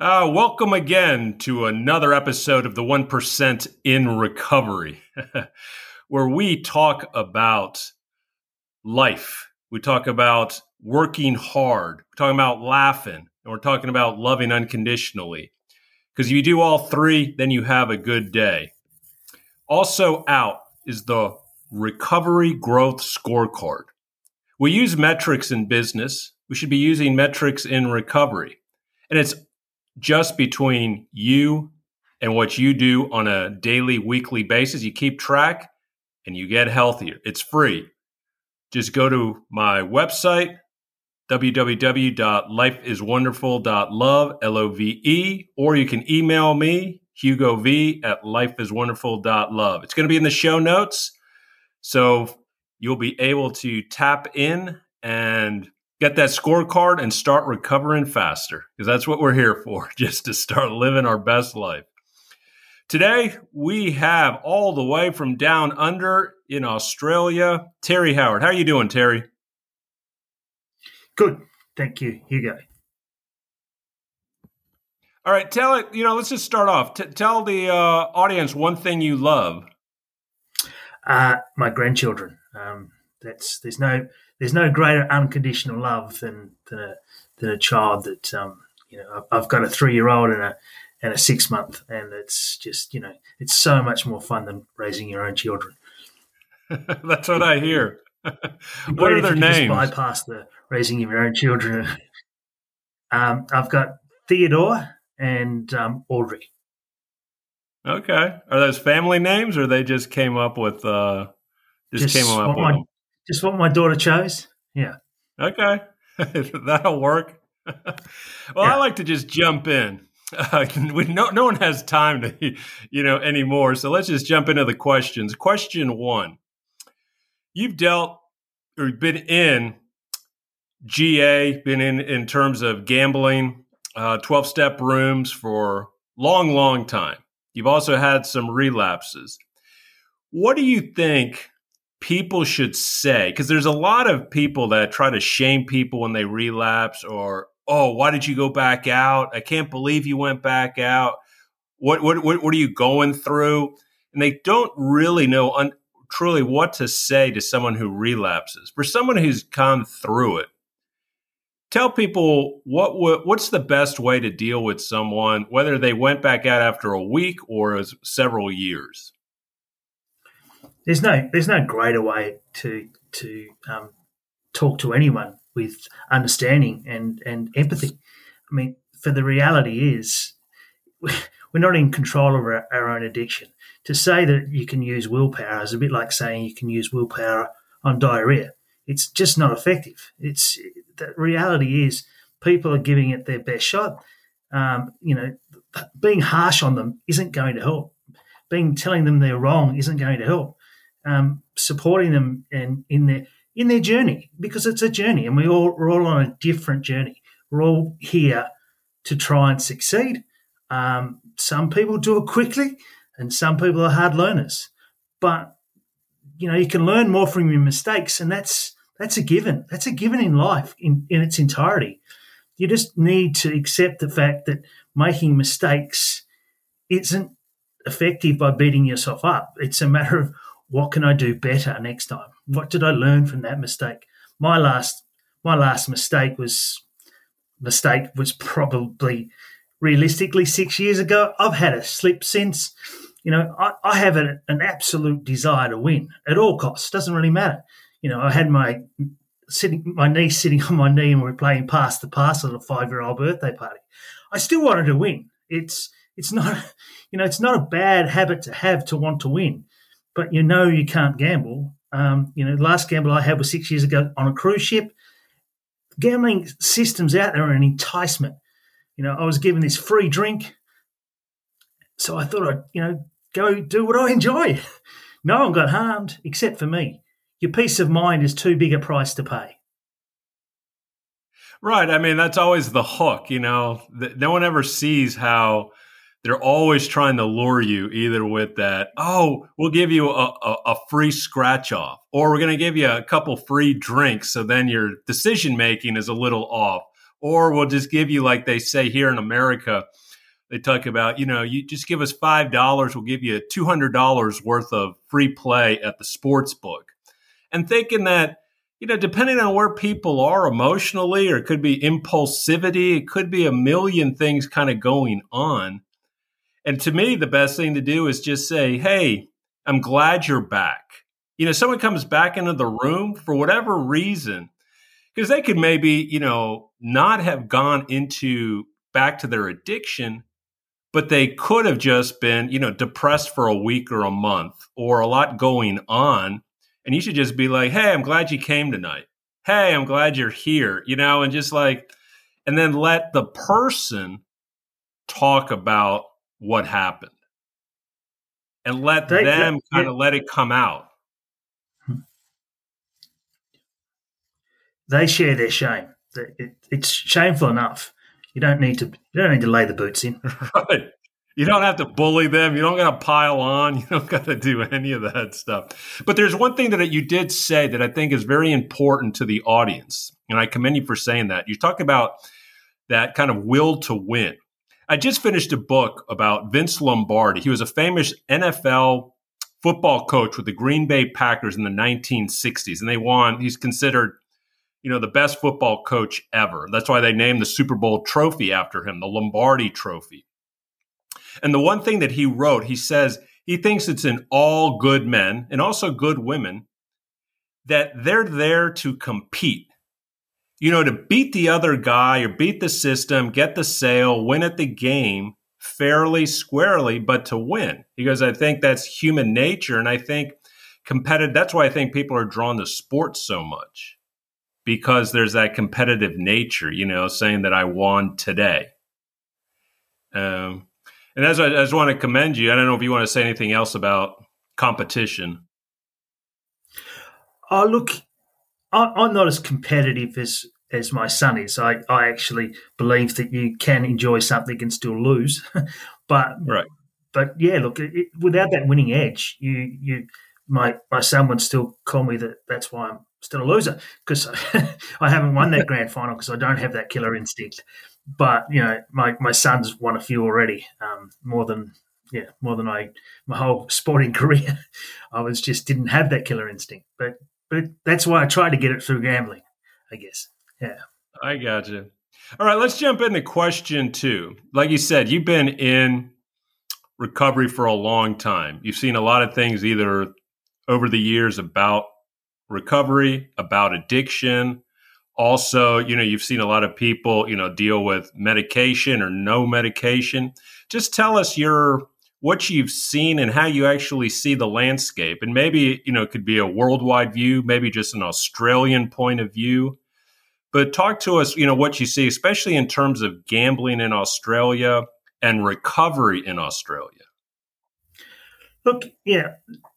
Uh, welcome again to another episode of the 1% in Recovery, where we talk about life. We talk about working hard. We're talking about laughing. And we're talking about loving unconditionally. Because if you do all three, then you have a good day. Also, out is the Recovery Growth Scorecard. We use metrics in business. We should be using metrics in recovery. And it's just between you and what you do on a daily, weekly basis. You keep track and you get healthier. It's free. Just go to my website, www.lifeiswonderful.love, L O V E, or you can email me, Hugo V at lifeiswonderful.love. It's going to be in the show notes. So you'll be able to tap in and get that scorecard and start recovering faster because that's what we're here for, just to start living our best life. Today, we have all the way from down under in Australia, Terry Howard. How are you doing, Terry? Good. Thank you, Hugo. All right, tell it, you know, let's just start off. T- tell the uh, audience one thing you love. Uh, my grandchildren. Um, that's there's no there's no greater unconditional love than than a, than a child that um, you know. I've got a three year old and a and a six month, and it's just you know it's so much more fun than raising your own children. That's what I hear. what are their names? bypass the raising of your own children. um, I've got Theodore and um, Audrey. Okay, are those family names, or they just came up with? Uh, just, just came up with my? Just what my daughter chose. Yeah. Okay, that'll work. well, yeah. I like to just jump in. Uh, we, no, no one has time to, you know, anymore. So let's just jump into the questions. Question one: You've dealt or been in GA, been in in terms of gambling, twelve uh, step rooms for long, long time. You've also had some relapses. What do you think people should say because there's a lot of people that try to shame people when they relapse or oh why did you go back out? I can't believe you went back out. What what what, what are you going through? And they don't really know un- truly what to say to someone who relapses. For someone who's gone through it tell people what, what what's the best way to deal with someone whether they went back out after a week or several years there's no there's no greater way to to um, talk to anyone with understanding and and empathy. I mean, for the reality is we're not in control of our, our own addiction. To say that you can use willpower is a bit like saying you can use willpower on diarrhea. It's just not effective. It's the reality is people are giving it their best shot. Um, you know, being harsh on them isn't going to help. Being telling them they're wrong isn't going to help um, supporting them in, in their in their journey because it's a journey, and we all we're all on a different journey. We're all here to try and succeed. Um, some people do it quickly, and some people are hard learners. But you know, you can learn more from your mistakes, and that's that's a given. That's a given in life in, in its entirety. You just need to accept the fact that making mistakes isn't effective by beating yourself up. It's a matter of what can I do better next time? What did I learn from that mistake? My last my last mistake was mistake was probably realistically six years ago. I've had a slip since. You know, I, I have an, an absolute desire to win at all costs. Doesn't really matter. You know, I had my sitting my niece sitting on my knee and we are playing pass the pass at a five year old birthday party. I still wanted to win. It's it's not you know it's not a bad habit to have to want to win but you know you can't gamble. Um, you know, the last gamble I had was six years ago on a cruise ship. Gambling systems out there are an enticement. You know, I was given this free drink, so I thought I'd, you know, go do what I enjoy. no one got harmed except for me. Your peace of mind is too big a price to pay. Right. I mean, that's always the hook. You know, no one ever sees how they're always trying to lure you either with that, oh, we'll give you a, a, a free scratch off, or we're going to give you a couple free drinks. So then your decision making is a little off. or we'll just give you like they say here in America. They talk about, you know, you just give us five dollars, we'll give you two hundred dollars worth of free play at the sports book, and thinking that you know, depending on where people are emotionally, or it could be impulsivity, it could be a million things kind of going on. And to me, the best thing to do is just say, Hey, I'm glad you're back. You know, someone comes back into the room for whatever reason, because they could maybe, you know, not have gone into back to their addiction, but they could have just been, you know, depressed for a week or a month or a lot going on and you should just be like, "Hey, I'm glad you came tonight. Hey, I'm glad you're here." You know, and just like, and then let the person talk about what happened, and let they, them kind of let it come out. They share their shame. it's shameful enough. You don't need to. You don't need to lay the boots in. Right. You don't have to bully them. You don't got to pile on. You don't got to do any of that stuff. But there's one thing that you did say that I think is very important to the audience. And I commend you for saying that. You talk about that kind of will to win. I just finished a book about Vince Lombardi. He was a famous NFL football coach with the Green Bay Packers in the 1960s, and they won. He's considered, you know, the best football coach ever. That's why they named the Super Bowl trophy after him, the Lombardi Trophy. And the one thing that he wrote, he says he thinks it's in all good men and also good women that they're there to compete. You know, to beat the other guy or beat the system, get the sale, win at the game fairly, squarely, but to win. Because I think that's human nature. And I think competitive, that's why I think people are drawn to sports so much because there's that competitive nature, you know, saying that I won today. Um, and as I, I just want to commend you, I don't know if you want to say anything else about competition. Oh, look, I, am not as competitive as as my son is. I, I actually believe that you can enjoy something and still lose, but right. But yeah, look, it, without that winning edge, you you my my son would still call me that. That's why I'm still a loser because I haven't won that grand final because I don't have that killer instinct but you know, my, my son's won a few already, um, more than yeah, more than I my whole sporting career. I was just didn't have that killer instinct, but but that's why I tried to get it through gambling, I guess. Yeah, I got you. All right, let's jump into question two. Like you said, you've been in recovery for a long time. You've seen a lot of things either over the years about recovery, about addiction, also, you know, you've seen a lot of people, you know, deal with medication or no medication. Just tell us your what you've seen and how you actually see the landscape. And maybe, you know, it could be a worldwide view, maybe just an Australian point of view. But talk to us, you know, what you see, especially in terms of gambling in Australia and recovery in Australia. Look, yeah,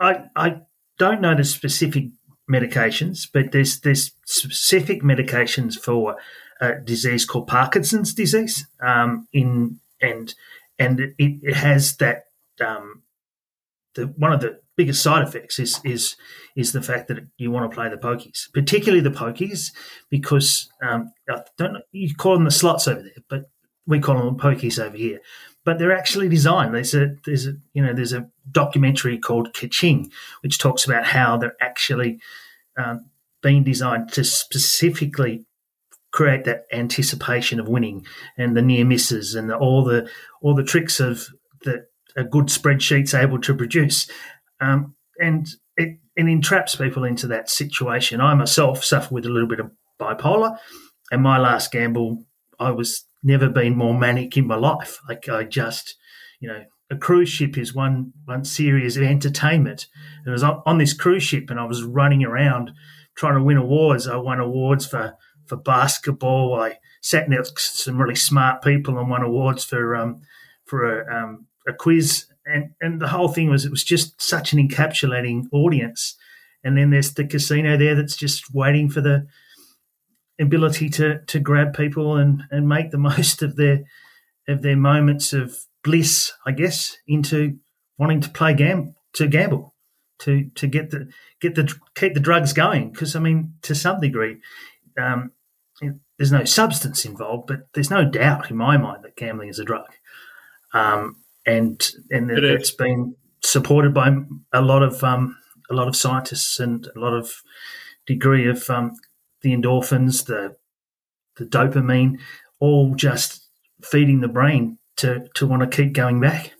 I I don't know the specific medications, but there's there's specific medications for a disease called Parkinson's disease. Um, in and and it, it has that um, the one of the biggest side effects is is is the fact that you want to play the pokies, particularly the pokies, because um, I don't know, you call them the slots over there, but we call them pokies over here but they're actually designed. There's a there's a you know there's a documentary called Kaching, which talks about how they're actually um, being designed to specifically create that anticipation of winning and the near misses and the, all the all the tricks of that a good spreadsheet's able to produce, um, and it, it entraps people into that situation. I myself suffer with a little bit of bipolar, and my last gamble, I was never been more manic in my life. Like I just, you know, a cruise ship is one one series of entertainment. And I was on this cruise ship, and I was running around trying to win awards. I won awards for for basketball. I sat next to some really smart people and won awards for um, for a, um, a quiz. And and the whole thing was it was just such an encapsulating audience. And then there's the casino there that's just waiting for the ability to to grab people and and make the most of their of their moments of bliss, I guess, into wanting to play gam to gamble, to to get the get the keep the drugs going. Because I mean, to some degree, um, there's no substance involved, but there's no doubt in my mind that gambling is a drug, um, and and it it's been supported by a lot of um, a lot of scientists and a lot of degree of um, the endorphins, the the dopamine, all just feeding the brain to to want to keep going back.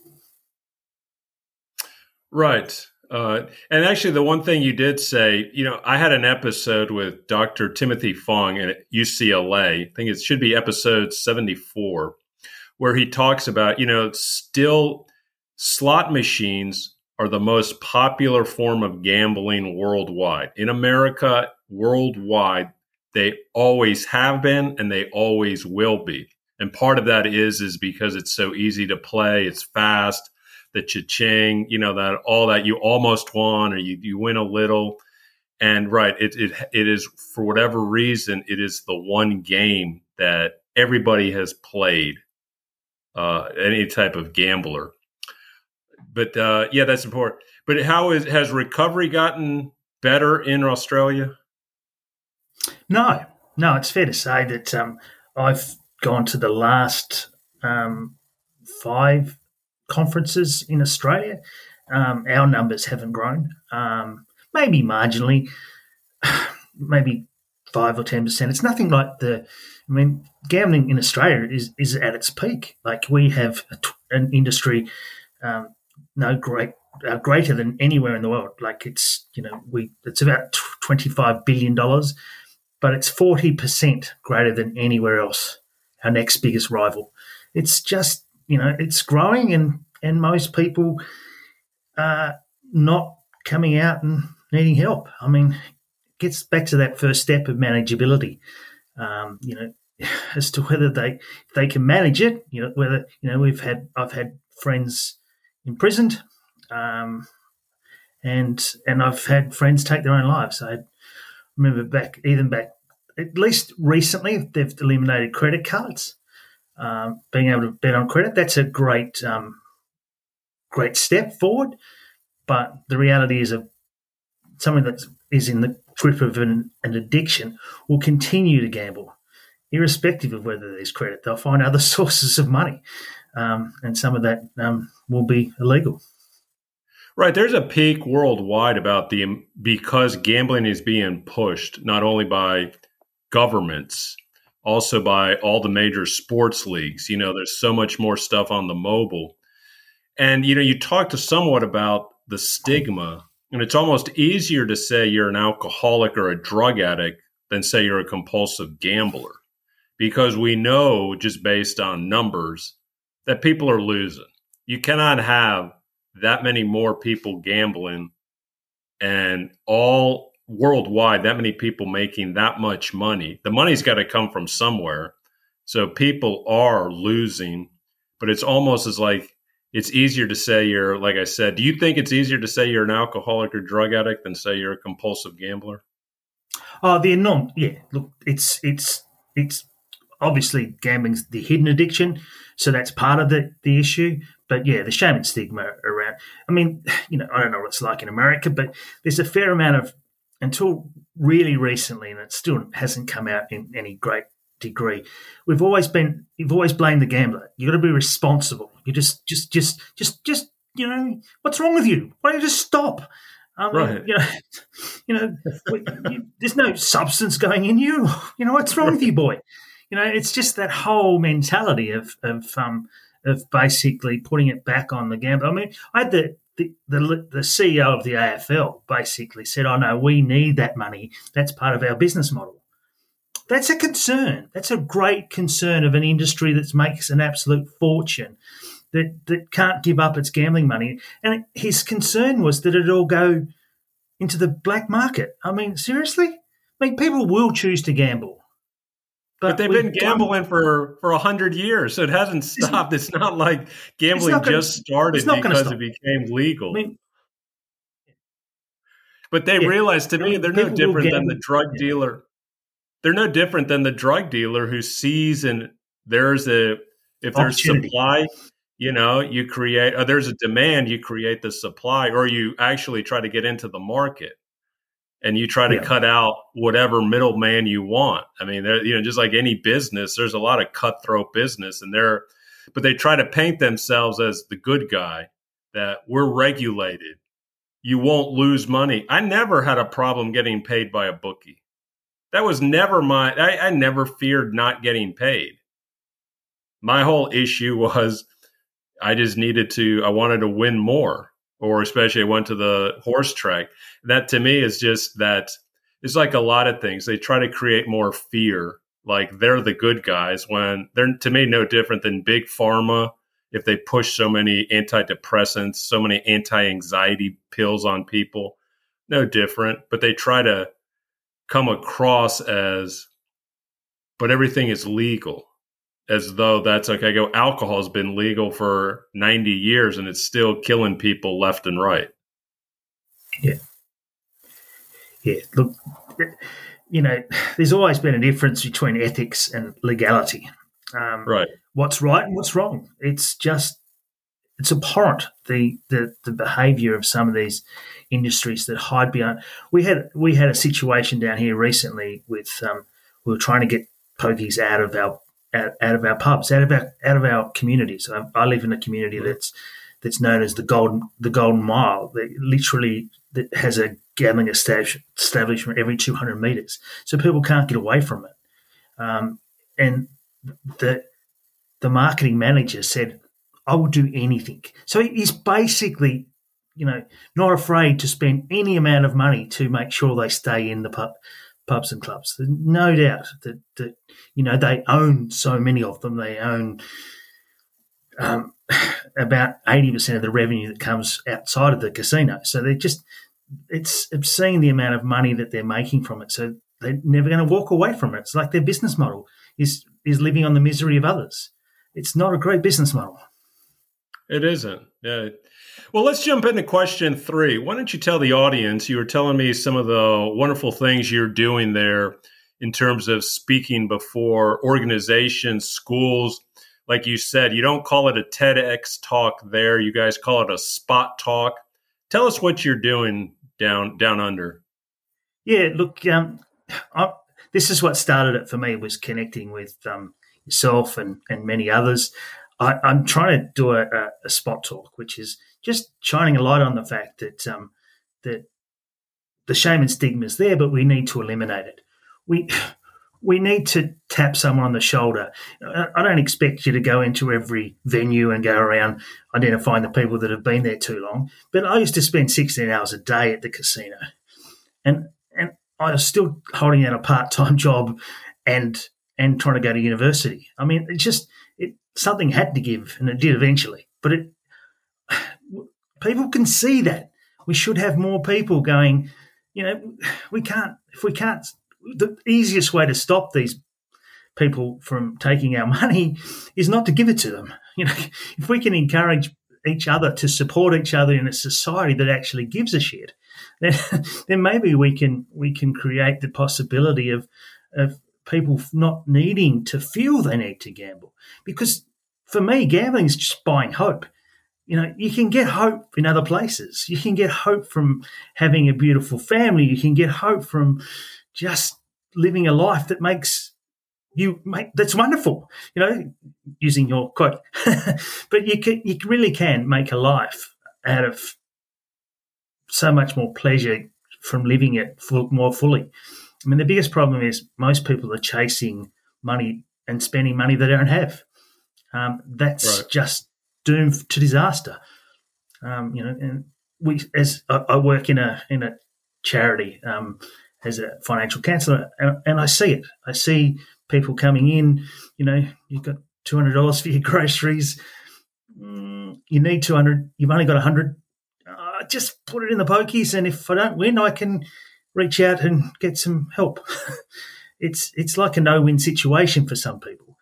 Right. Uh, and actually, the one thing you did say, you know, I had an episode with Dr. Timothy Fong at UCLA. I think it should be episode 74, where he talks about, you know, still slot machines are the most popular form of gambling worldwide. In America, worldwide, they always have been and they always will be. And part of that is is because it's so easy to play, it's fast, the cha-ching, you know, that all that you almost won or you, you win a little. And right, it, it it is for whatever reason, it is the one game that everybody has played, uh, any type of gambler. But uh, yeah, that's important. But how is has recovery gotten better in Australia? No, no, it's fair to say that um, I've gone to the last um, five conferences in Australia. Um, our numbers haven't grown, um, maybe marginally, maybe five or ten percent. It's nothing like the. I mean, gambling in Australia is is at its peak. Like we have an industry um, no great uh, greater than anywhere in the world. Like it's you know we it's about twenty five billion dollars, but it's forty percent greater than anywhere else. Our next biggest rival. It's just you know it's growing and and most people are not coming out and needing help. I mean, it gets back to that first step of manageability. Um, you know, as to whether they they can manage it. You know, whether you know we've had I've had friends imprisoned, um, and and I've had friends take their own lives. I remember back even back at least recently they've eliminated credit cards. Um, being able to bet on credit that's a great um, great step forward, but the reality is a someone that is in the grip of an, an addiction will continue to gamble irrespective of whether there's credit. They'll find other sources of money um, and some of that um, will be illegal. Right, there's a peak worldwide about the because gambling is being pushed not only by governments, also by all the major sports leagues. You know, there's so much more stuff on the mobile, and you know, you talked to somewhat about the stigma, and it's almost easier to say you're an alcoholic or a drug addict than say you're a compulsive gambler, because we know just based on numbers that people are losing. You cannot have that many more people gambling and all worldwide, that many people making that much money. The money's got to come from somewhere. So people are losing, but it's almost as like it's easier to say you're, like I said, do you think it's easier to say you're an alcoholic or drug addict than say you're a compulsive gambler? Oh, the enorm, yeah. Look, it's, it's, it's obviously gambling's the hidden addiction. So that's part of the, the issue. But yeah, the shame and stigma around. I mean, you know, I don't know what it's like in America, but there's a fair amount of, until really recently, and it still hasn't come out in any great degree. We've always been, you've always blamed the gambler. You've got to be responsible. You just, just, just, just, just, you know, what's wrong with you? Why don't you just stop? Mean, right. you know, you know, you, there's no substance going in you. You know, what's wrong with you, boy? you know, it's just that whole mentality of of um, of basically putting it back on the gambler. I mean, I had the the, the, the CEO of the AFL basically said, "Oh no, we need that money. That's part of our business model." That's a concern. That's a great concern of an industry that makes an absolute fortune, that that can't give up its gambling money. And his concern was that it all go into the black market. I mean, seriously? I mean, people will choose to gamble. But, but they've been gambling done, for for a hundred years, so it hasn't stopped. It's not like gambling not gonna, just started because it became legal. I mean, but they yeah, realize to me they're no different than the drug yeah. dealer. They're no different than the drug dealer who sees and there's a if there's supply, you know, you create there's a demand, you create the supply, or you actually try to get into the market. And you try to yeah. cut out whatever middleman you want. I mean, you know, just like any business, there's a lot of cutthroat business, and they're, but they try to paint themselves as the good guy that we're regulated. You won't lose money. I never had a problem getting paid by a bookie. That was never my. I, I never feared not getting paid. My whole issue was I just needed to. I wanted to win more or especially went to the horse track. That to me is just that it's like a lot of things. They try to create more fear, like they're the good guys when they're to me no different than big pharma. If they push so many antidepressants, so many anti-anxiety pills on people, no different. But they try to come across as, but everything is legal as though that's okay. I go alcohol has been legal for 90 years and it's still killing people left and right. Yeah. Yeah, look you know, there's always been a difference between ethics and legality. Um, right. What's right and what's wrong. It's just it's abhorrent the, the the behaviour of some of these industries that hide behind. We had we had a situation down here recently with um, we were trying to get pokies out of our out, out of our pubs, out of our out of our communities. I, I live in a community that's that's known as the Golden the Golden Mile. That literally that has a gambling establishment every 200 meters, so people can't get away from it. Um, and the the marketing manager said, "I will do anything." So he's basically, you know, not afraid to spend any amount of money to make sure they stay in the pub pubs and clubs. No doubt that, that you know they own so many of them. They own um, about eighty percent of the revenue that comes outside of the casino. So they're just it's obscene the amount of money that they're making from it. So they're never going to walk away from it. It's like their business model is is living on the misery of others. It's not a great business model. It isn't. Yeah. Well, let's jump into question three. Why don't you tell the audience? You were telling me some of the wonderful things you're doing there in terms of speaking before organizations, schools. Like you said, you don't call it a TEDx talk there. You guys call it a spot talk. Tell us what you're doing down down under. Yeah, look, um, I, this is what started it for me was connecting with um, yourself and, and many others. I, am trying to do a, a, spot talk, which is just shining a light on the fact that um, that the shame and stigma is there, but we need to eliminate it. We we need to tap someone on the shoulder. I don't expect you to go into every venue and go around identifying the people that have been there too long. But I used to spend 16 hours a day at the casino, and and I was still holding down a part time job, and and trying to go to university. I mean, it just it, something had to give, and it did eventually. But it, people can see that. We should have more people going. You know, we can't if we can't. The easiest way to stop these people from taking our money is not to give it to them. You know, if we can encourage each other to support each other in a society that actually gives a shit, then, then maybe we can we can create the possibility of of people not needing to feel they need to gamble. Because for me, gambling is just buying hope. You know, you can get hope in other places. You can get hope from having a beautiful family. You can get hope from just living a life that makes you make that's wonderful. You know, using your quote, but you can you really can make a life out of so much more pleasure from living it full, more fully. I mean, the biggest problem is most people are chasing money and spending money they don't have. Um, that's right. just doomed to disaster. Um, you know, and we as I, I, work in a in a charity um, as a financial counsellor, and, and, I see it. I see people coming in. You know, you've got two hundred dollars for your groceries. Mm, you need two hundred. You've only got hundred. Uh, just put it in the pokies, and if I don't win, I can reach out and get some help. it's it's like a no win situation for some people,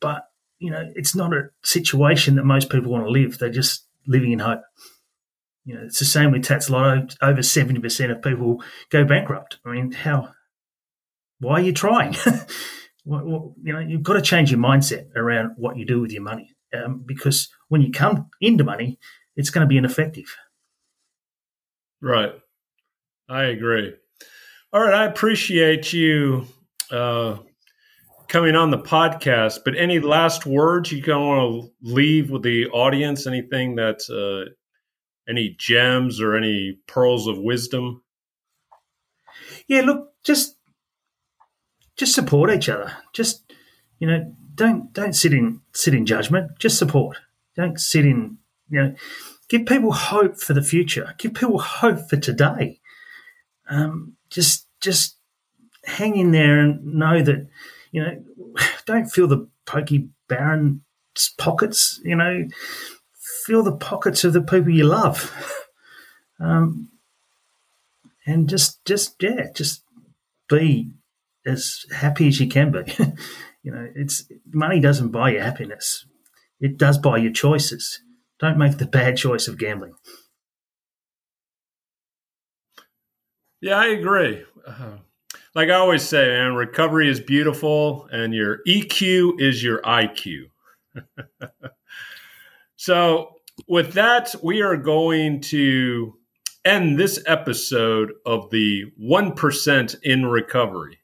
but you know it's not a situation that most people want to live. They're just living in hope. You know, it's the same with Tattslotto. Over seventy percent of people go bankrupt. I mean, how? Why are you trying? you know, you've got to change your mindset around what you do with your money, um, because when you come into money, it's going to be ineffective. Right. I agree. All right, I appreciate you uh, coming on the podcast. But any last words you kind of want to leave with the audience? Anything that, uh, any gems or any pearls of wisdom? Yeah, look, just just support each other. Just you know, don't don't sit in sit in judgment. Just support. Don't sit in you know. Give people hope for the future. Give people hope for today. Um, just just hang in there and know that you know don't feel the pokie baron pockets. You know, feel the pockets of the people you love. Um, and just just yeah, just be as happy as you can be. you know, it's money doesn't buy you happiness; it does buy you choices. Don't make the bad choice of gambling. Yeah, I agree. Uh, like I always say, man, recovery is beautiful, and your EQ is your IQ. so, with that, we are going to end this episode of the 1% in recovery.